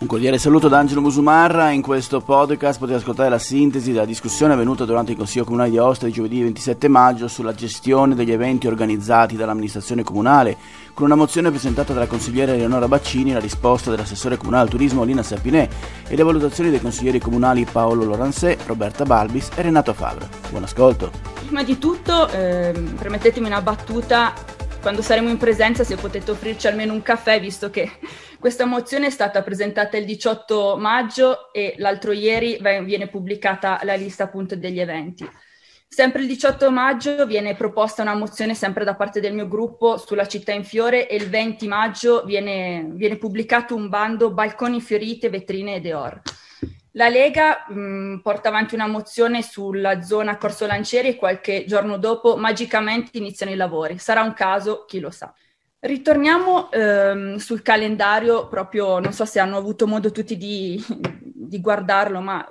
Un cordiale saluto da Angelo Musumarra. In questo podcast potete ascoltare la sintesi della discussione avvenuta durante il Consiglio Comunale di Aosta di giovedì 27 maggio sulla gestione degli eventi organizzati dall'amministrazione comunale, con una mozione presentata dalla consigliera Eleonora Baccini, la risposta dell'assessore comunale al turismo Lina Sapinè e le valutazioni dei consiglieri comunali Paolo Loransè, Roberta Balbis e Renato Favre. Buon ascolto. Prima di tutto, eh, permettetemi una battuta quando saremo in presenza se potete offrirci almeno un caffè, visto che questa mozione è stata presentata il 18 maggio e l'altro ieri viene pubblicata la lista appunto degli eventi. Sempre il 18 maggio viene proposta una mozione sempre da parte del mio gruppo sulla città in fiore e il 20 maggio viene, viene pubblicato un bando balconi fiorite, vetrine e deor. La Lega mh, porta avanti una mozione sulla zona Corso Lancieri e qualche giorno dopo magicamente iniziano i lavori. Sarà un caso, chi lo sa. Ritorniamo ehm, sul calendario, proprio non so se hanno avuto modo tutti di, di guardarlo, ma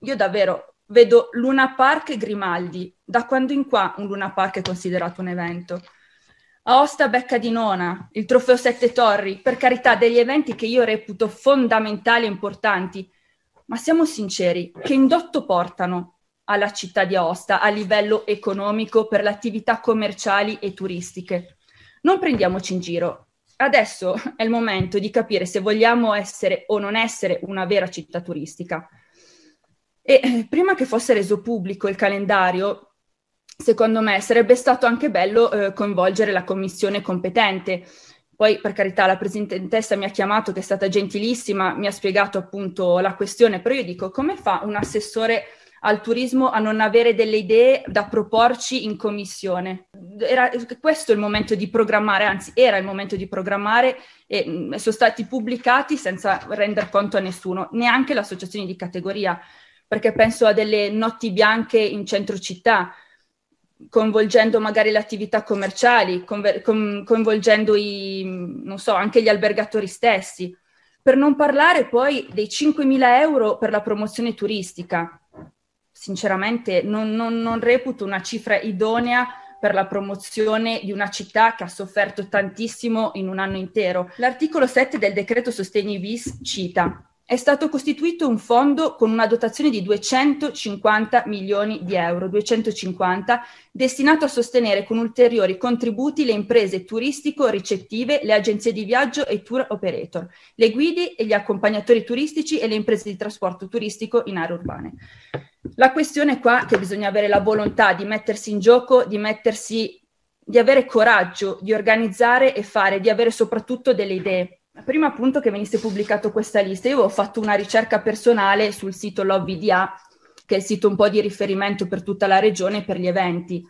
io davvero vedo Luna Park e Grimaldi. Da quando in qua un Luna Park è considerato un evento? Aosta Becca di Nona, il Trofeo Sette Torri, per carità degli eventi che io reputo fondamentali e importanti, ma siamo sinceri, che indotto portano alla città di Aosta a livello economico per le attività commerciali e turistiche? non prendiamoci in giro. Adesso è il momento di capire se vogliamo essere o non essere una vera città turistica. E eh, prima che fosse reso pubblico il calendario, secondo me sarebbe stato anche bello eh, coinvolgere la commissione competente. Poi, per carità, la presidentessa mi ha chiamato, che è stata gentilissima, mi ha spiegato appunto la questione, però io dico, come fa un assessore al turismo a non avere delle idee da proporci in commissione. Era questo il momento di programmare, anzi era il momento di programmare e mh, mm, sono stati pubblicati senza rendere conto a nessuno, neanche le associazioni di categoria, perché penso a delle notti bianche in centro città, coinvolgendo magari le attività commerciali, conver- con- coinvolgendo i, so, anche gli albergatori stessi. Per non parlare poi dei 5.000 euro per la promozione turistica, sinceramente non, non, non reputo una cifra idonea per la promozione di una città che ha sofferto tantissimo in un anno intero. L'articolo 7 del decreto Sostegni bis cita è stato costituito un fondo con una dotazione di 250 milioni di euro, 250, destinato a sostenere con ulteriori contributi le imprese turistico-ricettive, le agenzie di viaggio e tour operator, le guide e gli accompagnatori turistici e le imprese di trasporto turistico in aree urbane. La questione è qua che bisogna avere la volontà di mettersi in gioco, di mettersi, di avere coraggio, di organizzare e fare, di avere soprattutto delle idee. Prima appunto che venisse pubblicata questa lista, io ho fatto una ricerca personale sul sito LobVDA, che è il sito un po' di riferimento per tutta la regione per gli eventi.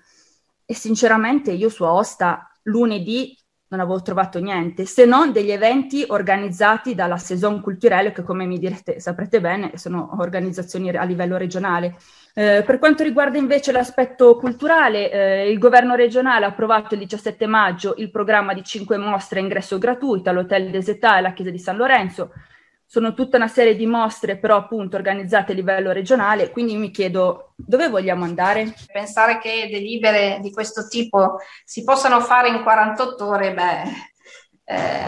E sinceramente io su Aosta lunedì non avevo trovato niente, se non degli eventi organizzati dalla Saison Culturelle, che come mi direte, saprete bene, sono organizzazioni a livello regionale. Eh, per quanto riguarda invece l'aspetto culturale, eh, il governo regionale ha approvato il 17 maggio il programma di cinque mostre a ingresso gratuito all'Hotel des Etats e alla Chiesa di San Lorenzo, sono tutta una serie di mostre però appunto organizzate a livello regionale, quindi mi chiedo dove vogliamo andare? Pensare che delibere di questo tipo si possano fare in 48 ore, beh, eh,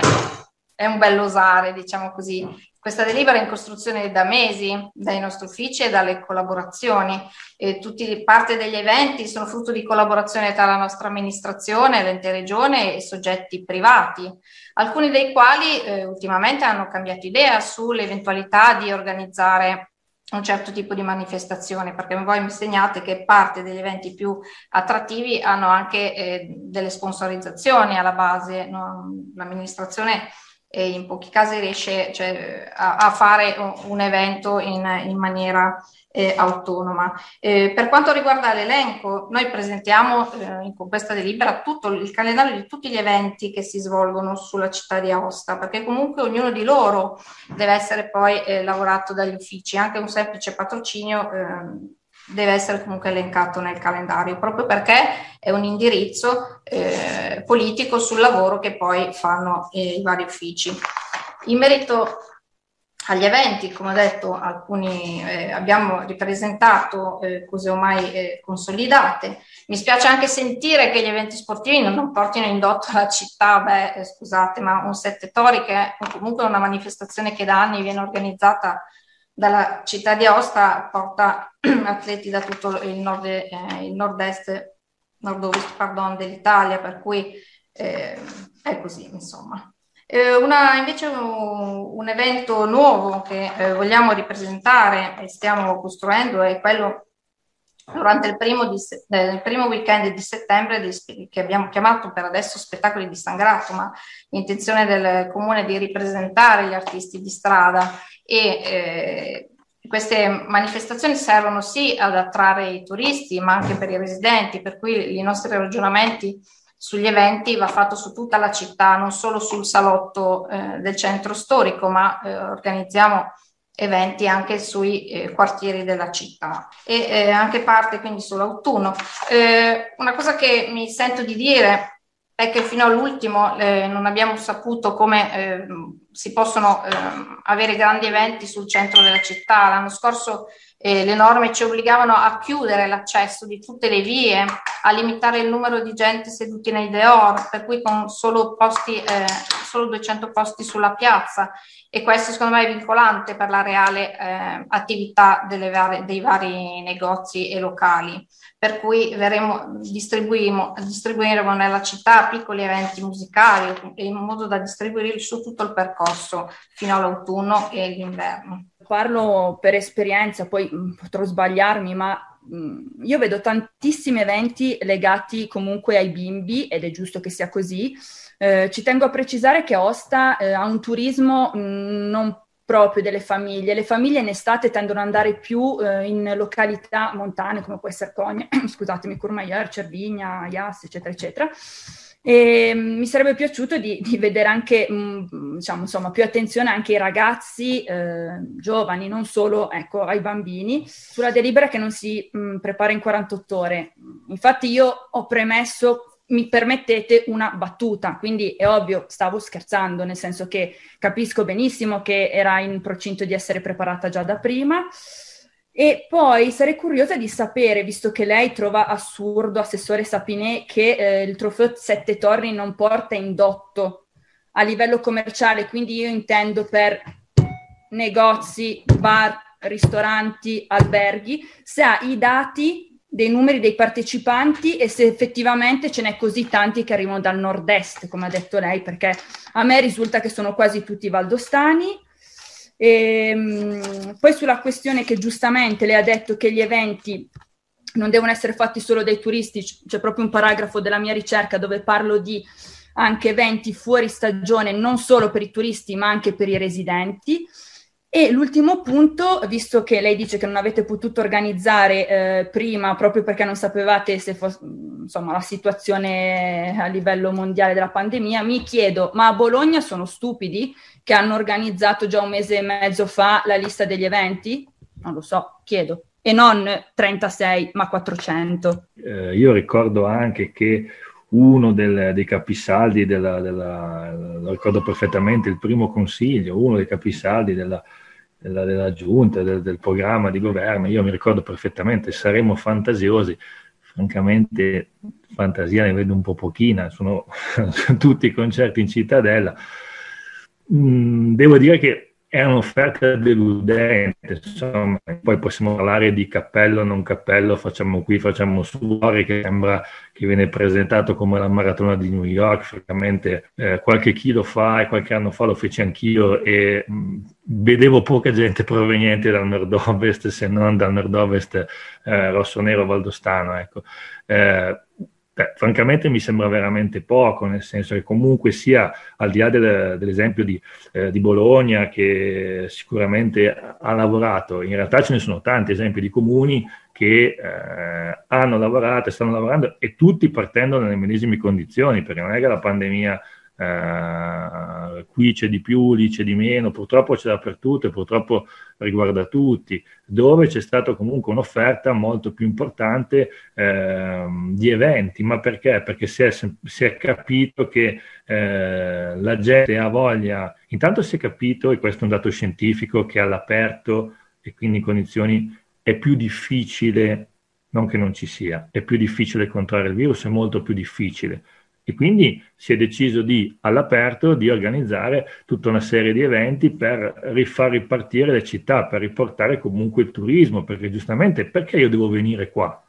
è un bell'osare, diciamo così. Questa delibera è in costruzione da mesi dai nostri uffici e dalle collaborazioni. E tutti parte degli eventi sono frutto di collaborazione tra la nostra amministrazione, l'ente regione e soggetti privati, alcuni dei quali eh, ultimamente hanno cambiato idea sull'eventualità di organizzare un certo tipo di manifestazione, perché voi mi insegnate che parte degli eventi più attrattivi hanno anche eh, delle sponsorizzazioni alla base, no? l'amministrazione e in pochi casi riesce cioè, a, a, fare un evento in, in maniera eh, autonoma. Eh, per quanto riguarda l'elenco, noi presentiamo eh, con questa delibera tutto il calendario di tutti gli eventi che si svolgono sulla città di Aosta, perché comunque ognuno di loro deve essere poi eh, lavorato dagli uffici, anche un semplice patrocinio ehm, deve essere comunque elencato nel calendario, proprio perché è un indirizzo eh, politico sul lavoro che poi fanno eh, i vari uffici. In merito agli eventi, come ho detto, alcuni eh, abbiamo ripresentato eh, cose ormai eh, consolidate. Mi spiace anche sentire che gli eventi sportivi non portino indotto la città, beh, eh, scusate, ma un Sette Tori che è comunque una manifestazione che da anni viene organizzata dalla città di Aosta, porta atleti da tutto il, nord, eh, il nord-est, nord-ovest, pardon, dell'Italia, per cui eh, è così, insomma. Eh, una, invece un, un, evento nuovo che eh, vogliamo ripresentare e stiamo costruendo è quello durante il primo, di, eh, il primo weekend di settembre di, che abbiamo chiamato per adesso spettacoli di San Grato, ma l'intenzione del comune è di ripresentare gli artisti di strada e eh, queste manifestazioni servono sì ad attrarre i turisti, ma anche per i residenti, per cui i nostri ragionamenti sugli eventi va fatto su tutta la città, non solo sul salotto eh, del centro storico, ma eh, organizziamo eventi anche sui eh, quartieri della città e eh, anche parte quindi sull'autunno. Eh, una cosa che mi sento di dire è che fino all'ultimo eh, non abbiamo saputo come si possono avere grandi eventi sul centro della città. L'anno scorso eh, le norme ci obbligavano a chiudere l'accesso di tutte le vie, a limitare il numero di gente seduti nei deor, per cui con solo, posti, eh, solo 200 posti sulla piazza e questo secondo me è vincolante per la reale eh, attività varie, dei vari negozi e locali. Per cui distribuiremo, distribuiremo nella città piccoli eventi musicali in modo da distribuirli su tutto il percorso fino all'autunno e l'inverno parlo per esperienza, poi mm, potrò sbagliarmi, ma mm, io vedo tantissimi eventi legati comunque ai bimbi ed è giusto che sia così. Eh, ci tengo a precisare che Osta eh, ha un turismo mh, mm, non proprio delle famiglie. Le famiglie in estate tendono ad andare più eh, in località montane come può essere Cogna, scusatemi, Courmayeur, Cervigna, Ias, eccetera, eccetera. E mi sarebbe piaciuto di, di vedere anche, mh, diciamo, insomma, più attenzione anche ai ragazzi eh, giovani, non solo ecco, ai bambini, sulla delibera che non si mh, prepara in 48 ore. Infatti io ho premesso mi permettete una battuta, quindi è ovvio, stavo scherzando, nel senso che capisco benissimo che era in procinto di essere preparata già da prima. E poi sarei curiosa di sapere, visto che lei trova assurdo, Assessore Sapinè, che eh, il trofeo Sette Torri non porta indotto a livello commerciale, quindi io intendo per negozi, bar, ristoranti, alberghi, se ha i dati dei numeri dei partecipanti e se effettivamente ce n'è così tanti che arrivano dal nord-est, come ha detto lei, perché a me risulta che sono quasi tutti valdostani e, ehm, poi sulla questione che giustamente lei ha detto che gli eventi non devono essere fatti solo dai turisti, c'è proprio un paragrafo della mia ricerca dove parlo di anche eventi fuori stagione, non solo per i turisti ma anche per i residenti. E l'ultimo punto, visto che lei dice che non avete potuto organizzare eh, prima proprio perché non sapevate se fosse insomma, la situazione a livello mondiale della pandemia, mi chiedo, ma a Bologna sono stupidi che hanno organizzato già un mese e mezzo fa la lista degli eventi? Non lo so, chiedo. E non 36, ma 400. Eh, io ricordo anche che uno del, dei capisaldi della, della, lo ricordo perfettamente, il primo consiglio, uno dei capisaldi della, della, della giunta, del, del, programma di governo, io mi ricordo perfettamente, saremo fantasiosi, francamente fantasia ne vedo un po' pochina, sono, sono tutti concerti in cittadella. Mm, devo dire che è un'offerta deludente, insomma, poi possiamo parlare di cappello, non cappello, facciamo qui, facciamo su, che sembra che viene presentato come la maratona di New York, francamente eh, qualche chilo fa e qualche anno fa lo feci anch'io e mh, vedevo poca gente proveniente dal nord-ovest, se non dal nord-ovest eh, rosso-nero valdostano, ecco. Eh, Beh, francamente mi sembra veramente poco, nel senso che comunque sia al di là del, dell'esempio di, eh, di, Bologna che sicuramente ha lavorato, in realtà ce ne sono tanti esempi di comuni che eh, hanno lavorato e stanno lavorando e tutti partendo nelle medesime condizioni, perché non è che la pandemia eh, qui c'è di più, lì c'è di meno, purtroppo c'è dappertutto e purtroppo riguarda tutti, dove c'è stata comunque un'offerta molto più importante eh, di eventi, ma perché? Perché si è, si è capito che eh, la gente ha voglia, intanto si è capito, e questo è un dato scientifico, che all'aperto e quindi in condizioni è più difficile, non che non ci sia, è più difficile contrarre il virus, è molto più difficile e quindi si è deciso di, all'aperto di organizzare tutta una serie di eventi per rifar ripartire le città, per riportare comunque il turismo, perché giustamente perché io devo venire qua?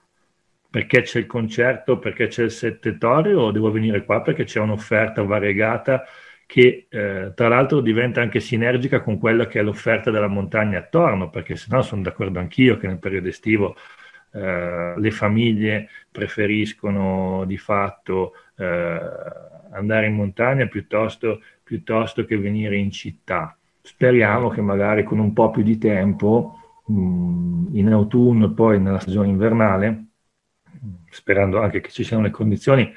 Perché c'è il concerto, perché c'è il settetorio o devo venire qua perché c'è un'offerta variegata che eh, tra l'altro diventa anche sinergica con quella che è l'offerta della montagna attorno, perché se no sono d'accordo anch'io che nel periodo estivo eh, le famiglie preferiscono di fatto eh, andare in montagna piuttosto, piuttosto, che venire in città. Speriamo che magari con un po' più di tempo, mh, mm, in autunno e poi nella stagione invernale, sperando anche che ci siano le condizioni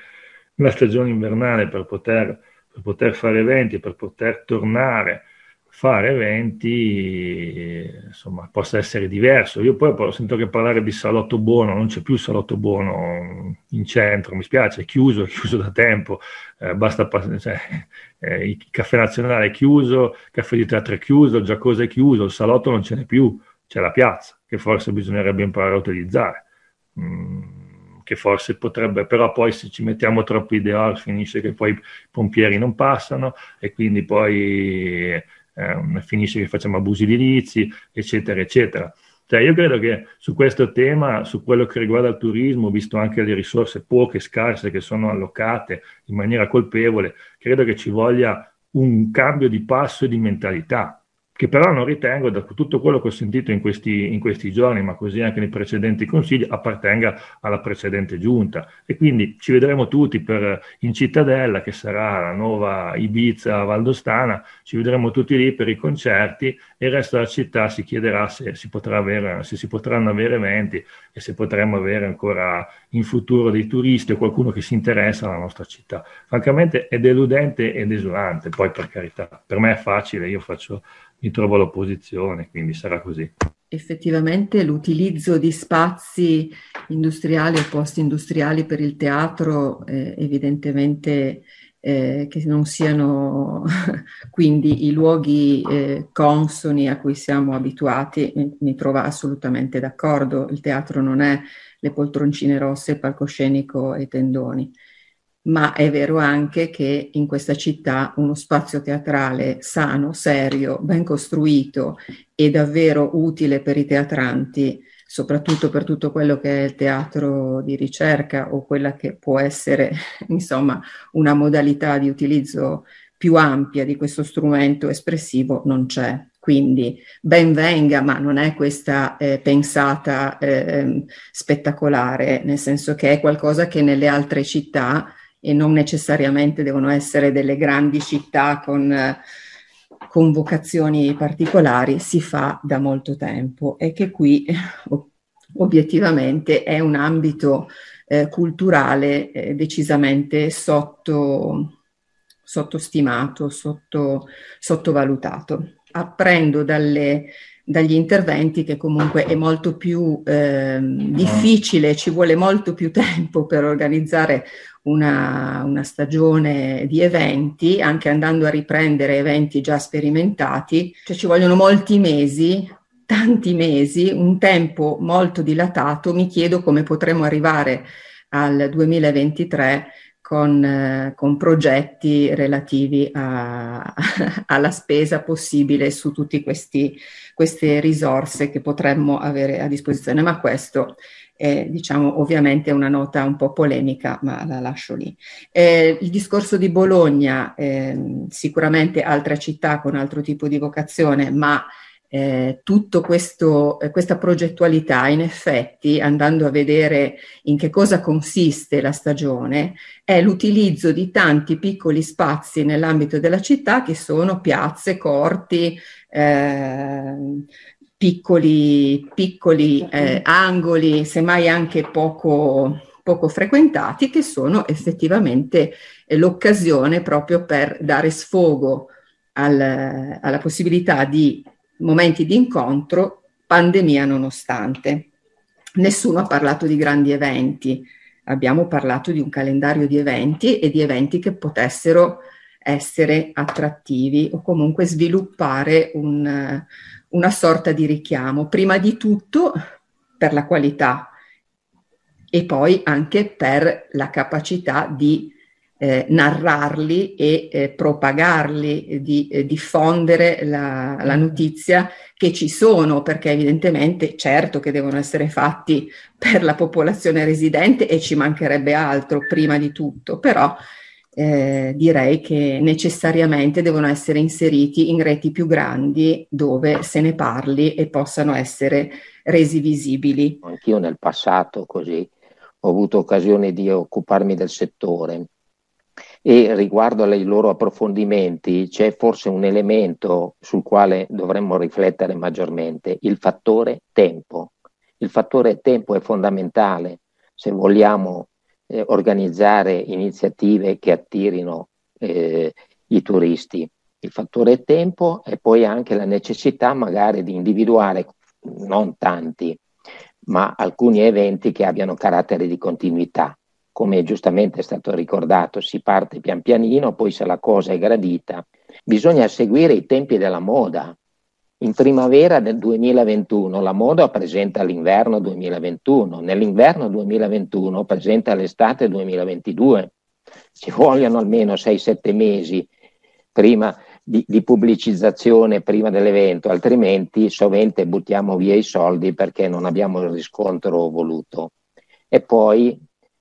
nella stagione invernale per poter, per poter fare eventi per poter tornare fare eventi insomma possa essere diverso. Io poi ho sentito che parlare di salotto buono, non c'è più il salotto buono in centro, mi spiace, è chiuso, è chiuso da tempo, eh, basta cioè, eh, il caffè nazionale è chiuso, il caffè di teatro è chiuso, il giacosa è chiuso, il salotto non ce n'è più, c'è la piazza che forse bisognerebbe imparare a utilizzare. Mm che forse potrebbe, però poi se ci mettiamo troppi ideali finisce che poi i pompieri non passano e quindi poi eh, finisce che facciamo abusi edilizi, eccetera, eccetera. Cioè, io credo che su questo tema, su quello che riguarda il turismo, visto anche le risorse poche, scarse che sono allocate in maniera colpevole, credo che ci voglia un cambio di passo e di mentalità che però non ritengo, da tutto quello che ho sentito in questi, in questi, giorni, ma così anche nei precedenti consigli, appartenga alla precedente giunta. E quindi ci vedremo tutti per, in Cittadella, che sarà la nuova Ibiza Valdostana, ci vedremo tutti lì per i concerti e il resto della città si chiederà se si, avere, se si potranno avere eventi e se potremo avere ancora in futuro dei turisti o qualcuno che si interessa alla nostra città. Francamente è deludente e desolante, poi per carità, per me è facile, io faccio mi trovo all'opposizione, quindi sarà così. Effettivamente l'utilizzo di spazi industriali o post-industriali per il teatro eh, evidentemente eh, che non siano quindi i luoghi eh, consoni a cui siamo abituati, mi, mi trova assolutamente d'accordo. Il teatro non è le poltroncine rosse, palcoscenico e tendoni ma è vero anche che in questa città uno spazio teatrale sano, serio, ben costruito e davvero utile per i teatranti, soprattutto per tutto quello che è il teatro di ricerca o quella che può essere, insomma, una modalità di utilizzo più ampia di questo strumento espressivo, non c'è. Quindi ben venga, ma non è questa eh, pensata eh, spettacolare, nel senso che è qualcosa che nelle altre città e non necessariamente devono essere delle grandi città con, vocazioni particolari, si fa da molto tempo e che qui obiettivamente è un ambito eh, culturale eh, decisamente sotto, sottostimato, sotto, sottovalutato. Apprendo dalle, dagli interventi che comunque è molto più eh, difficile, ci vuole molto più tempo per organizzare una, una, stagione di eventi, anche andando a riprendere eventi già sperimentati, cioè ci vogliono molti mesi, tanti mesi, un tempo molto dilatato, mi chiedo come potremo arrivare al 2023 con, eh, con progetti relativi a, alla spesa possibile su tutte queste risorse che potremmo avere a disposizione, ma questo è diciamo ovviamente una nota un po' polemica, ma la lascio lì. Eh, il discorso di Bologna, eh, sicuramente altra città con altro tipo di vocazione, ma eh, tutta eh, questa progettualità, in effetti, andando a vedere in che cosa consiste la stagione, è l'utilizzo di tanti piccoli spazi nell'ambito della città che sono piazze, corti, eh, piccoli, piccoli eh, angoli, semmai anche poco, poco frequentati che sono effettivamente eh, l'occasione proprio per dare sfogo al, alla possibilità di momenti di incontro, pandemia nonostante. Nessuno ha parlato di grandi eventi, abbiamo parlato di un calendario di eventi e di eventi che potessero essere attrattivi o comunque sviluppare un, una sorta di richiamo, prima di tutto per la qualità e poi anche per la capacità di eh, narrarli e eh, propagarli, di eh, diffondere la, la, notizia che ci sono, perché evidentemente certo che devono essere fatti per la popolazione residente e ci mancherebbe altro prima di tutto, però eh, direi che necessariamente devono essere inseriti in reti più grandi dove se ne parli e possano essere resi visibili. Anch'io nel passato così ho avuto occasione di occuparmi del settore e riguardo ai loro approfondimenti c'è forse un elemento sul quale dovremmo riflettere maggiormente, il fattore tempo. Il fattore tempo è fondamentale se vogliamo eh, organizzare iniziative che attirino eh, i turisti. Il fattore tempo e poi anche la necessità magari di individuare non tanti, ma alcuni eventi che abbiano carattere di continuità. Come giustamente è stato ricordato, si parte pian pianino, poi se la cosa è gradita, bisogna seguire i tempi della moda. In primavera del 2021 la moda presenta l'inverno 2021, nell'inverno 2021 presenta l'estate 2022. Ci vogliono almeno 6-7 mesi prima di, di, pubblicizzazione prima dell'evento, altrimenti sovente buttiamo via i soldi perché non abbiamo il riscontro voluto. E poi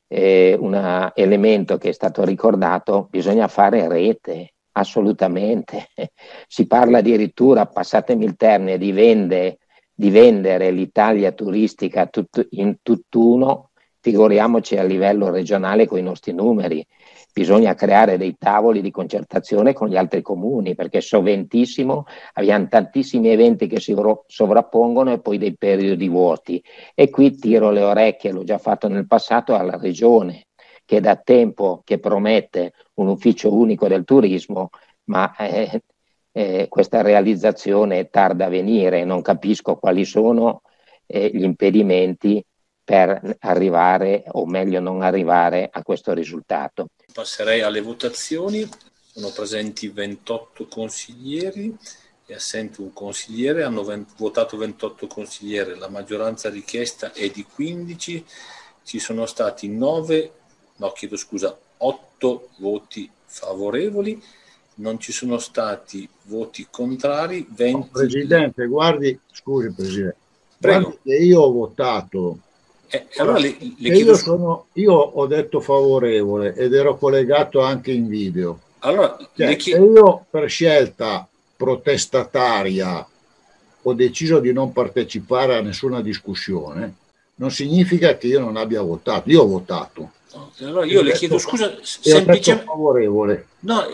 eh, un elemento che è stato ricordato, bisogna fare rete, assolutamente. Si parla addirittura, passatemi il termine, di, vende, di vendere l'Italia turistica tut, in tutt'uno, figuriamoci a livello regionale con i nostri numeri. Bisogna creare dei tavoli di concertazione con gli altri comuni, perché soventissimo abbiamo tantissimi eventi che si sovrappongono e poi dei periodi vuoti. E qui tiro le orecchie, l'ho già fatto nel passato, alla regione che da tempo che promette un ufficio unico del turismo, ma eh, eh, questa realizzazione tarda a venire, non capisco quali sono eh, gli impedimenti per arrivare, o meglio non arrivare, a questo risultato. Passerei alle votazioni, sono presenti 28 consiglieri e assente un consigliere, hanno votato 28 consiglieri, la maggioranza richiesta è di 15, ci sono stati 9 no chiedo scusa, 8 voti favorevoli, non ci sono stati voti contrari, 20... No, Presidente, guardi, scusi Presidente, Prego. guardi io ho votato eh, allora le, le io, sono, io, ho detto favorevole ed ero collegato anche in video. Allora, cioè, chied... se io per scelta protestataria ho deciso di non partecipare a nessuna discussione, non significa che io non abbia votato. Io ho votato. Allora io le chiedo scusa semplicemente favorevole. No,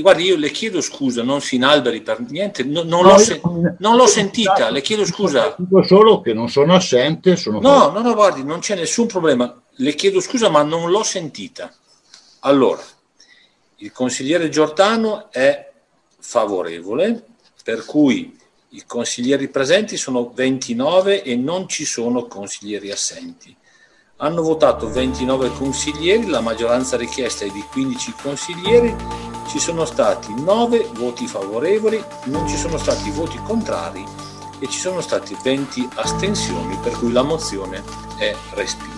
guardi, io le chiedo scusa, non si inalberi per niente, no, non, no, l'ho se- non, l'ho sentita, le chiedo scusa. Dico solo che non sono assente, sono No, no, no, guardi, non c'è nessun problema. Le chiedo scusa, ma non l'ho sentita. Allora, il consigliere Giordano è favorevole, per cui i consiglieri presenti sono 29 e non ci sono consiglieri assenti. Hanno votato 29 consiglieri, la maggioranza richiesta è di 15 consiglieri, ci sono stati 9 voti favorevoli, non ci sono stati voti contrari e ci sono stati 20 astensioni, per cui la mozione è respinta.